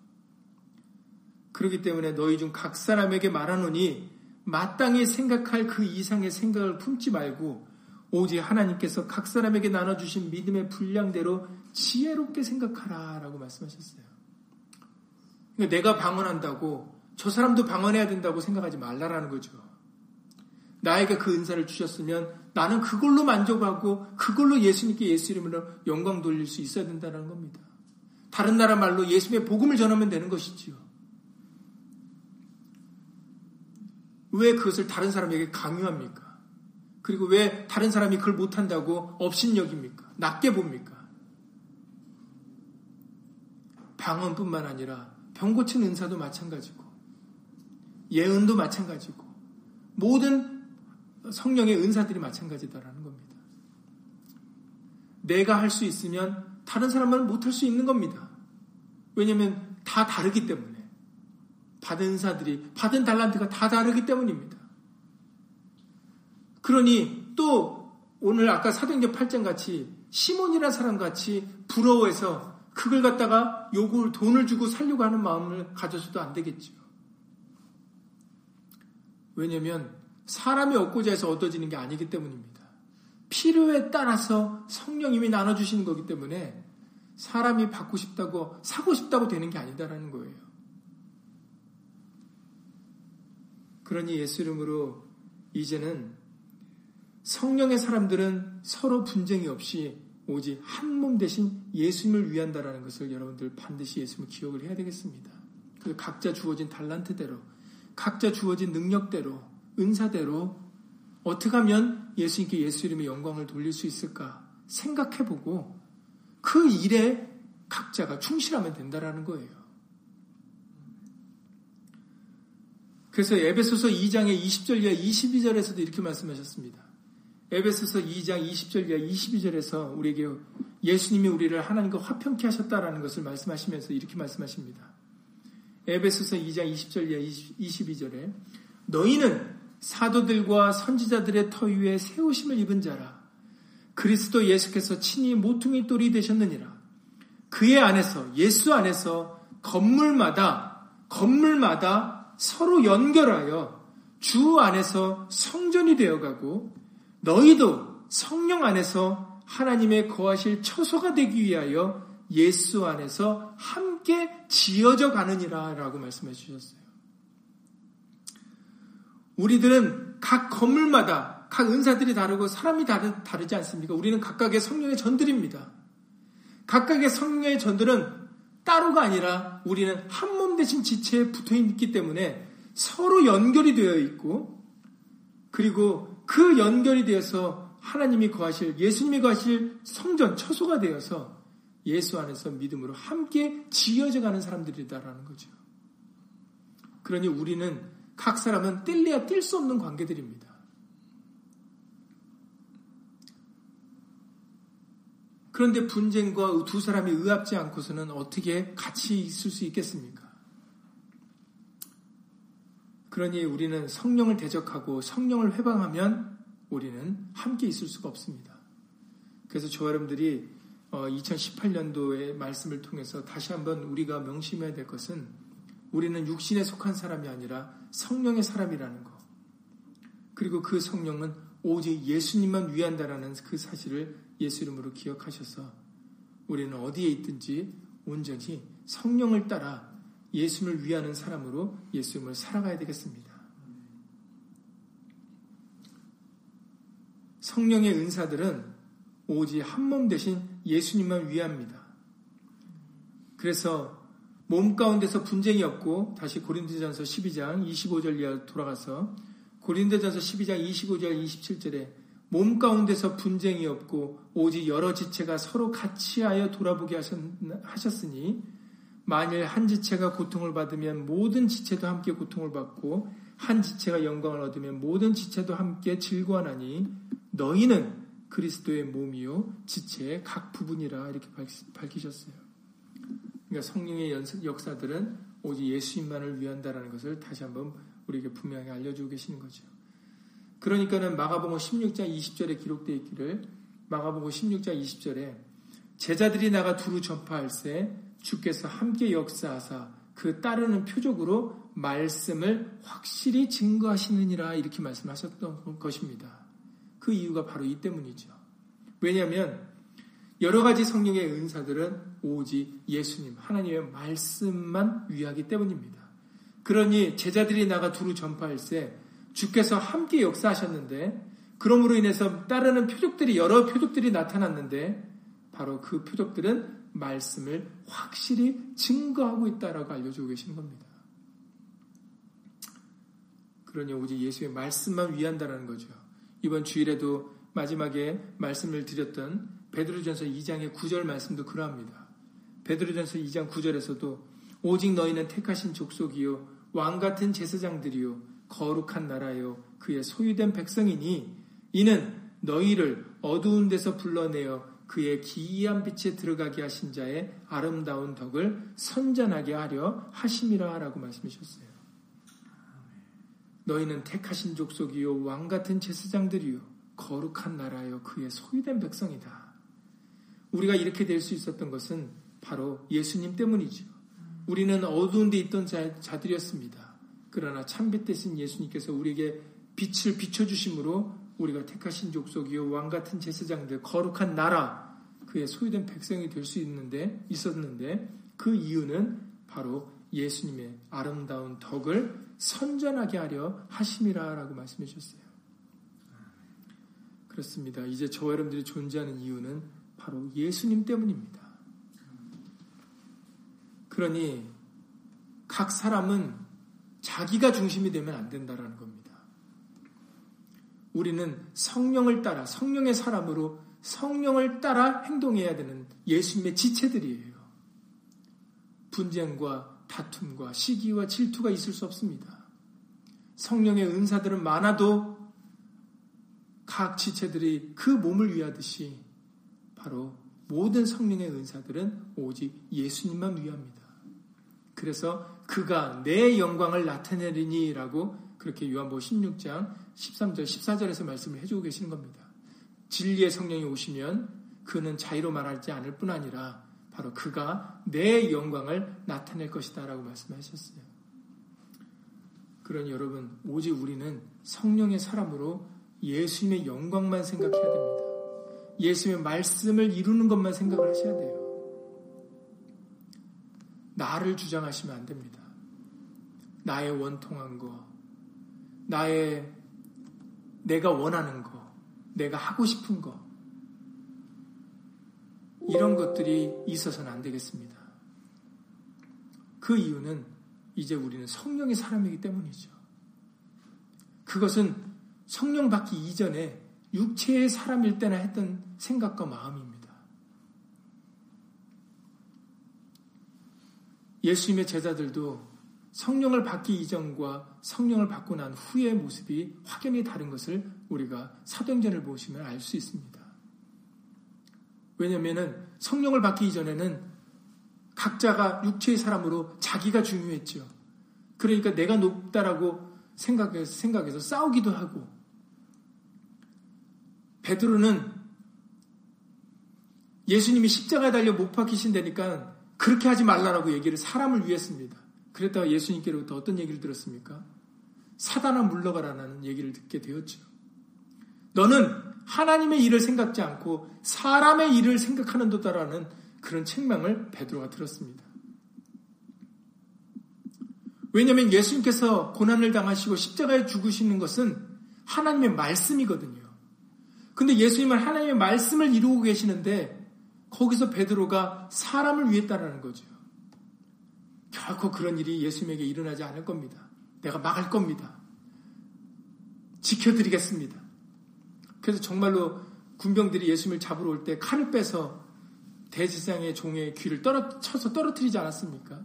그렇기 때문에 너희 중 각 사람에게 말하노니 마땅히 생각할 그 이상의 생각을 품지 말고 오직 하나님께서 각 사람에게 나눠주신 믿음의 분량대로 지혜롭게 생각하라 라고 말씀하셨어요. 그러니까 내가 방언한다고 저 사람도 방언해야 된다고 생각하지 말라라는 거죠. 나에게 그 은사를 주셨으면 나는 그걸로 만족하고 그걸로 예수님께 예수 이름으로 영광 돌릴 수 있어야 된다는 겁니다. 다른 나라 말로 예수님의 복음을 전하면 되는 것이지요. 왜 그것을 다른 사람에게 강요합니까? 그리고 왜 다른 사람이 그걸 못한다고 업신여깁니까? 낮게 봅니까? 방언뿐만 아니라 병 고친 은사도 마찬가지고 예언도 마찬가지고 모든 성령의 은사들이 마찬가지다라는 겁니다. 내가 할 수 있으면 다른 사람은 못할 수 있는 겁니다. 왜냐하면 다 다르기 때문에 받은 은사들이 받은 달란트가 다 다르기 때문입니다. 그러니 또 오늘 아까 사도행전 8장 같이 시몬이라는 사람 같이 부러워해서 그걸 갖다가 요구를 돈을 주고 살려고 하는 마음을 가져서도 안 되겠죠. 왜냐하면 사람이 얻고자 해서 얻어지는 게 아니기 때문입니다. 필요에 따라서 성령님이 나눠주시는 거기 때문에 사람이 받고 싶다고 사고 싶다고 되는 게 아니다라는 거예요. 그러니 예수 이름으로 이제는 성령의 사람들은 서로 분쟁이 없이 오직 한 몸 대신 예수님을 위한다라는 것을 여러분들 반드시 예수님을 기억을 해야 되겠습니다. 그 각자 주어진 달란트대로, 각자 주어진 능력대로, 은사대로 어떻게 하면 예수님께 예수 이름의 영광을 돌릴 수 있을까 생각해보고 그 일에 각자가 충실하면 된다라는 거예요. 그래서 에베소서 2장의 20절 이하 22절에서도 이렇게 말씀하셨습니다. 에베소서 2장 20절 이하 22절에서 우리에게 예수님이 우리를 하나님과 화평케 하셨다라는 것을 말씀하시면서 이렇게 말씀하십니다. 에베소서 2장 20절 이하 22절에 너희는 사도들과 선지자들의 터 위에 세우심을 입은 자라 그리스도 예수께서 친히 모퉁이 돌이 되셨느니라. 그의 안에서 예수 안에서 건물마다 건물마다 서로 연결하여 주 안에서 성전이 되어가고 너희도 성령 안에서 하나님의 거하실 처소가 되기 위하여 예수 안에서 함께 지어져 가느니라 라고 말씀해 주셨어요. 우리들은 각 건물마다 각 은사들이 다르고 사람이 다르, 다르지 않습니까? 우리는 각각의 성령의 전들입니다. 각각의 성령의 전들은 따로가 아니라 우리는 한 몸 대신 지체에 붙어 있기 때문에 서로 연결이 되어 있고 그리고 그 연결이 되어서 하나님이 거하실 예수님이 거하실 성전 처소가 되어서 예수 안에서 믿음으로 함께 지어져 가는 사람들이다라는 거죠. 그러니 우리는 각 사람은 뗄래야 뗄 수 없는 관계들입니다. 그런데 분쟁과 두 사람이 의합지 않고서는 어떻게 같이 있을 수 있겠습니까? 그러니 우리는 성령을 대적하고 성령을 회방하면 우리는 함께 있을 수가 없습니다. 그래서 저 여러분들이 2018년도의 어, 말씀을 통해서 다시 한번 우리가 명심해야 될 것은 우리는 육신에 속한 사람이 아니라 성령의 사람이라는 것. 그리고 그 성령은 오직 예수님만 위한다라는 그 사실을 예수 이름으로 기억하셔서 우리는 어디에 있든지 온전히 성령을 따라 예수님을 위하는 사람으로 예수님을 살아가야 되겠습니다. 성령의 은사들은 오직 한 몸 대신 예수님만 위합니다. 그래서 몸 가운데서 분쟁이 없고 다시 고린도전서 12장 25절 이하 돌아가서 고린도전서 12장 25절 27절에 몸 가운데서 분쟁이 없고 오직 여러 지체가 서로 같이 하여 돌아보게 하셨으니 만일 한 지체가 고통을 받으면 모든 지체도 함께 고통을 받고 한 지체가 영광을 얻으면 모든 지체도 함께 즐거워하니 너희는 그리스도의 몸이요 지체의 각 부분이라 이렇게 밝히셨어요. 그러니까 성령의 역사들은 오직 예수님만을 위한다라는 것을 다시 한번 우리에게 분명히 알려주고 계시는 거죠. 그러니까는 마가복음 16장 20절에 기록되어 있기를 마가복음 16장 20절에 제자들이 나가 두루 전파할세 주께서 함께 역사하사 그 따르는 표적으로 말씀을 확실히 증거하시느니라 이렇게 말씀하셨던 것입니다. 그 이유가 바로 이 때문이죠. 왜냐하면 여러 가지 성령의 은사들은 오직 예수님, 하나님의 말씀만 위하기 때문입니다. 그러니 제자들이 나가 두루 전파할세 주께서 함께 역사하셨는데 그러므로 인해서 따르는 표적들이 여러 표적들이 나타났는데 바로 그 표적들은 말씀을 확실히 증거하고 있다라고 알려주고 계시는 겁니다. 그러니 오직 예수의 말씀만 위한다라는 거죠. 이번 주일에도 마지막에 말씀을 드렸던 베드로전서 2장의 9절 말씀도 그러합니다. 베드로전서 2장 9절에서도 오직 너희는 택하신 족속이요 왕 같은 제사장들이요 거룩한 나라요 그의 소유된 백성이니 이는 너희를 어두운 데서 불러내어 그의 기이한 빛에 들어가게 하신 자의 아름다운 덕을 선전하게 하려 하심이라 라고 말씀하셨어요. 너희는 택하신 족속이요 왕 같은 제사장들이요 거룩한 나라요 그의 소유된 백성이다. 우리가 이렇게 될 수 있었던 것은 바로 예수님 때문이죠. 우리는 어두운 데 있던 자, 들이었습니다 그러나 참빛 대신 예수님께서 우리에게 빛을 비춰주심으로 우리가 택하신 족속이요 왕 같은 제사장들 거룩한 나라 그의 소유된 백성이 될 수 있는데 있었는데 그 이유는 바로 예수님의 아름다운 덕을 선전하게 하려 하심이라라고 말씀해 주셨어요. 그렇습니다. 이제 저와 여러분들이 존재하는 이유는 바로 예수님 때문입니다. 그러니 각 사람은 자기가 중심이 되면 안 된다라는 겁니다. 우리는 성령을 따라 성령의 사람으로 성령을 따라 행동해야 되는 예수님의 지체들이에요. 분쟁과 다툼과 시기와 질투가 있을 수 없습니다. 성령의 은사들은 많아도 각 지체들이 그 몸을 위하듯이 바로 모든 성령의 은사들은 오직 예수님만 위합니다. 그래서 그가 내 영광을 나타내리니라고 그렇게 요한복음 16장 13절 14절에서 말씀을 해주고 계시는 겁니다. 진리의 성령이 오시면 그는 자유로 말하지 않을 뿐 아니라 바로 그가 내 영광을 나타낼 것이다라고 말씀하셨어요. 그러니 여러분 오직 우리는 성령의 사람으로 예수님의 영광만 생각해야 됩니다. 예수님의 말씀을 이루는 것만 생각을 하셔야 돼요. 나를 주장하시면 안 됩니다. 나의 원통한 거, 나의 내가 원하는 거, 내가 하고 싶은 거, 이런 것들이 있어서는 안 되겠습니다. 그 이유는 이제 우리는 성령의 사람이기 때문이죠. 그것은 성령 받기 이전에 육체의 사람일 때나 했던 생각과 마음입니다. 예수님의 제자들도 성령을 받기 이전과 성령을 받고 난 후의 모습이 확연히 다른 것을 우리가 사도행전을 보시면 알 수 있습니다. 왜냐하면 성령을 받기 이전에는 각자가 육체의 사람으로 자기가 중요했죠. 그러니까 내가 높다라고 생각해서, 생각해서 싸우기도 하고 베드로는 예수님이 십자가에 달려 못 박히신다니까 그렇게 하지 말라라고 얘기를 사람을 위했습니다. 그랬다가 예수님께로부터 어떤 얘기를 들었습니까? 사단아 물러가라는 얘기를 듣게 되었죠. 너는 하나님의 일을 생각지 않고 사람의 일을 생각하는도다라는 그런 책망을 베드로가 들었습니다. 왜냐하면 예수님께서 고난을 당하시고 십자가에 죽으시는 것은 하나님의 말씀이거든요. 근데 예수님은 하나님의 말씀을 이루고 계시는데 거기서 베드로가 사람을 위했다라는 거죠. 결코 그런 일이 예수님에게 일어나지 않을 겁니다. 내가 막을 겁니다. 지켜드리겠습니다. 그래서 정말로 군병들이 예수님을 잡으러 올 때 칼을 빼서 대제사장의 종의 귀를 떨어, 쳐서 떨어뜨리지 않았습니까?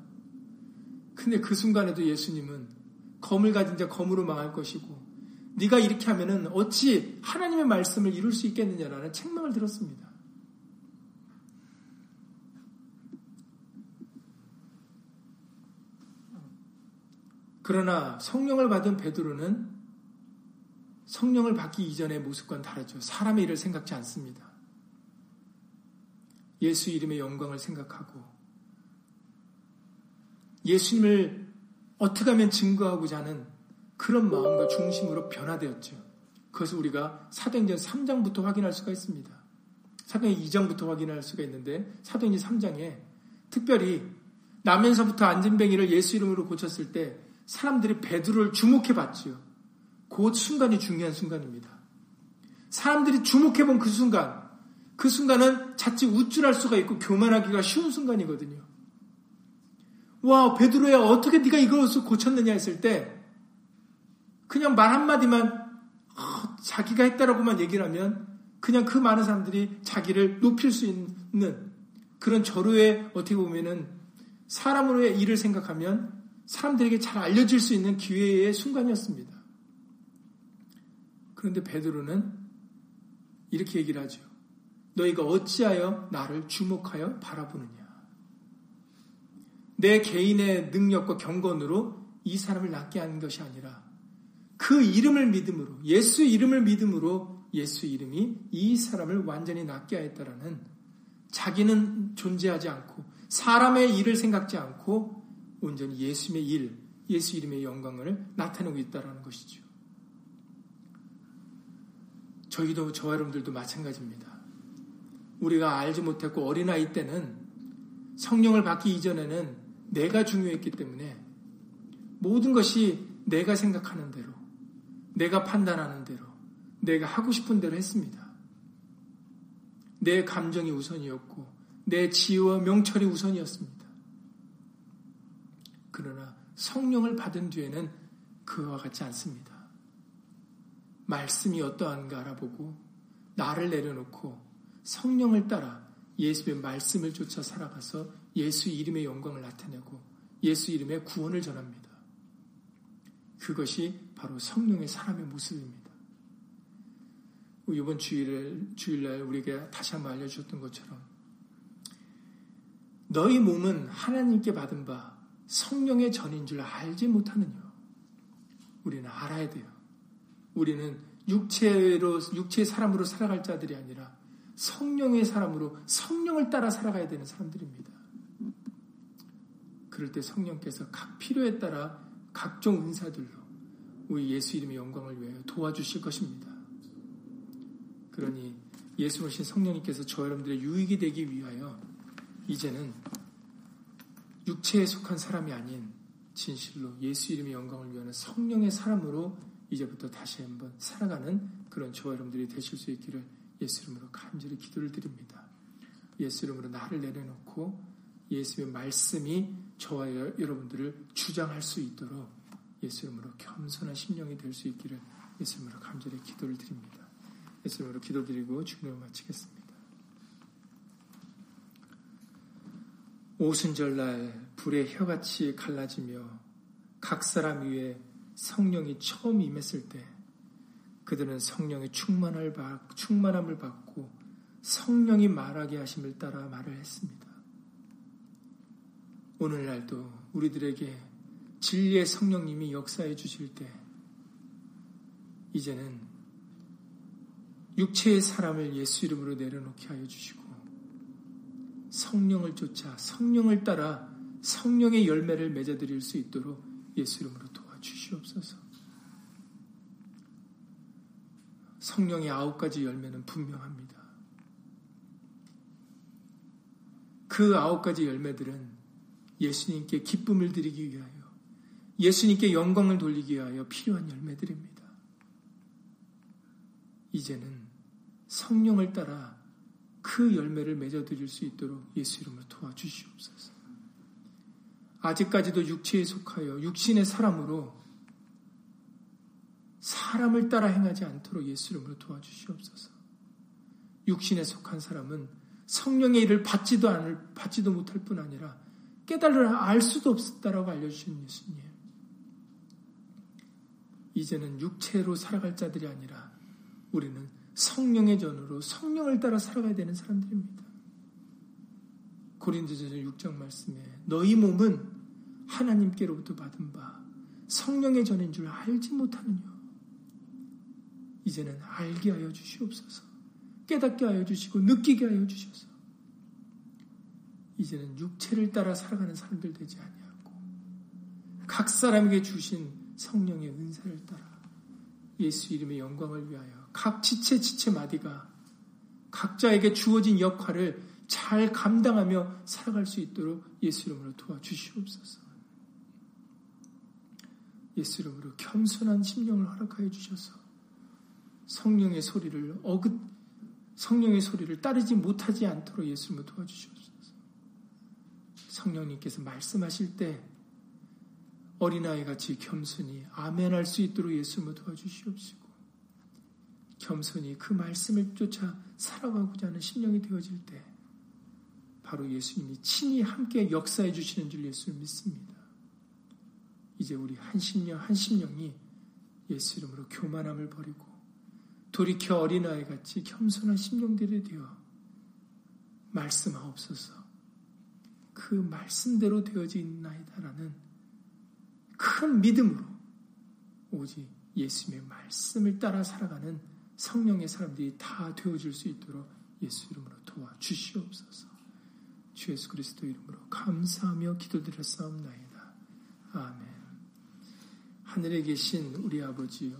근데 그 순간에도 예수님은 검을 가진 자 검으로 망할 것이고 네가 이렇게 하면은 어찌 하나님의 말씀을 이룰 수 있겠느냐라는 책망을 들었습니다. 그러나 성령을 받은 베드로는 성령을 받기 이전의 모습과는 다르죠. 사람의 일을 생각지 않습니다. 예수 이름의 영광을 생각하고 예수님을 어떻게 하면 증거하고자 하는 그런 마음과 중심으로 변화되었죠. 그것을 우리가 사도행전 3장부터 확인할 수가 있습니다. 사도행 2장부터 확인할 수가 있는데 사도행 3장에 특별히 나면서부터 안진뱅이를 예수 이름으로 고쳤을 때 사람들이 베드로를 주목해 봤지요. 그 순간이 중요한 순간입니다. 사람들이 주목해 본 그 순간, 그 순간은 자칫 우쭐할 수가 있고 교만하기가 쉬운 순간이거든요. 와, 베드로야, 어떻게 네가 이것을 고쳤느냐 했을 때, 그냥 말 한마디만, 어, 자기가 했다라고만 얘기를 하면, 그냥 그 많은 사람들이 자기를 높일 수 있는 그런 절호의 어떻게 보면은 사람으로의 일을 생각하면 사람들에게 잘 알려질 수 있는 기회의 순간이었습니다. 그런데 베드로는 이렇게 얘기를 하죠. 너희가 어찌하여 나를 주목하여 바라보느냐. 내 개인의 능력과 경건으로 이 사람을 낫게 하는 것이 아니라 그 이름을 믿음으로 예수 이름을 믿음으로 예수 이름이 이 사람을 완전히 낫게 하였다라는 자기는 존재하지 않고 사람의 일을 생각지 않고 온전히 예수님의 일, 예수 이름의 영광을 나타내고 있다는 것이죠. 저희도 저와 여러분들도 마찬가지입니다. 우리가 알지 못했고 어린아이 때는 성령을 받기 이전에는 내가 중요했기 때문에 모든 것이 내가 생각하는 대로, 내가 판단하는 대로, 내가 하고 싶은 대로 했습니다. 내 감정이 우선이었고, 내 지혜와 명철이 우선이었습니다. 그러나 성령을 받은 뒤에는 그와 같지 않습니다. 말씀이 어떠한가 알아보고, 나를 내려놓고, 성령을 따라 예수의 말씀을 쫓아 살아가서 예수 이름의 영광을 나타내고 예수 이름의 구원을 전합니다. 그것이 바로 성령의 사람의 모습입니다. 이번 주일, 주일날 우리에게 다시 한번 알려주셨던 것처럼 너희 몸은 하나님께 받은 바 성령의 전인 줄 알지 못하느냐. 우리는 알아야 돼요. 우리는 육체로, 육체의 사람으로 살아갈 자들이 아니라 성령의 사람으로 성령을 따라 살아가야 되는 사람들입니다. 그럴 때 성령께서 각 필요에 따라 각종 은사들로 우리 예수 이름의 영광을 위하여 도와주실 것입니다. 그러니 예수 오신 성령님께서 저 여러분들의 유익이 되기 위하여 이제는 육체에 속한 사람이 아닌 진실로 예수 이름의 영광을 위하는 성령의 사람으로 이제부터 다시 한번 살아가는 그런 저와 여러분들이 되실 수 있기를 예수 이름으로 간절히 기도를 드립니다. 예수 이름으로 나를 내려놓고 예수의 말씀이 저와 여러분들을 주장할 수 있도록 예수 이름으로 겸손한 심령이 될 수 있기를 예수 이름으로 간절히 기도를 드립니다. 예수 이름으로 기도드리고 주님을 마치겠습니다. 오순절날 불의 혀같이 갈라지며 각 사람 위에 성령이 처음 임했을 때 그들은 성령의 충만함을 받고 성령이 말하게 하심을 따라 말을 했습니다. 오늘날도 우리들에게 진리의 성령님이 역사해 주실 때 이제는 육체의 사람을 예수 이름으로 내려놓게 하여 주시고 성령을 쫓아 성령을 따라 성령의 열매를 맺어드릴 수 있도록 예수 이름으로 도와주시옵소서. 성령의 아홉 가지 열매는 분명합니다. 그 아홉 가지 열매들은 예수님께 기쁨을 드리기 위하여, 예수님께 영광을 돌리기 위하여 필요한 열매들입니다. 이제는 성령을 따라 그 열매를 맺어드릴 수 있도록 예수 이름으로 도와주시옵소서. 아직까지도 육체에 속하여 육신의 사람으로 사람을 따라 행하지 않도록 예수 이름으로 도와주시옵소서. 육신에 속한 사람은 성령의 일을 받지도 않을, 받지도 못할 뿐 아니라 깨달으라 알 수도 없었다라고 알려주신 예수님. 이제는 육체로 살아갈 자들이 아니라 우리는 성령의 전으로 성령을 따라 살아가야 되는 사람들입니다. 고린도전서 6장 말씀에 너희 몸은 하나님께로부터 받은 바 성령의 전인 줄 알지 못하느냐. 이제는 알게 하여 주시옵소서. 깨닫게 하여 주시고 느끼게 하여 주셔서 이제는 육체를 따라 살아가는 사람들 되지 아니하고 각 사람에게 주신 성령의 은사를 따라 예수 이름의 영광을 위하여 각 지체 지체 마디가 각자에게 주어진 역할을 잘 감당하며 살아갈 수 있도록 예수 이름으로 도와주시옵소서. 예수 이름으로 겸손한 심령을 허락하여 주셔서 성령의 소리를 어긋 성령의 소리를 따르지 못하지 않도록 예수 이름으로 도와주시옵소서. 성령님께서 말씀하실 때 어린아이 같이 겸손히 아멘할 수 있도록 예수 이름으로 도와주시옵시고 겸손히 그 말씀을 쫓아 살아가고자 하는 심령이 되어질 때 바로 예수님이 친히 함께 역사해 주시는 줄 예수를 믿습니다. 이제 우리 한 심령 한 심령이 예수 이름으로 교만함을 버리고 돌이켜 어린아이 같이 겸손한 심령들이 되어 말씀하옵소서. 그 말씀대로 되어진 나이다라는 큰 믿음으로 오직 예수님의 말씀을 따라 살아가는 성령의 사람들이 다 되어줄 수 있도록 예수 이름으로 도와주시옵소서. 주 예수 그리스도 이름으로 감사하며 기도드렸사옵나이다. 아멘. 하늘에 계신 우리 아버지여,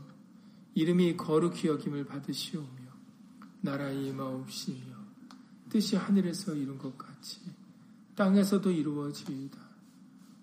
이름이 거룩히 여김을 받으시오며, 나라의 임하옵시며, 뜻이 하늘에서 이룬 것 같이 땅에서도 이루어지이다.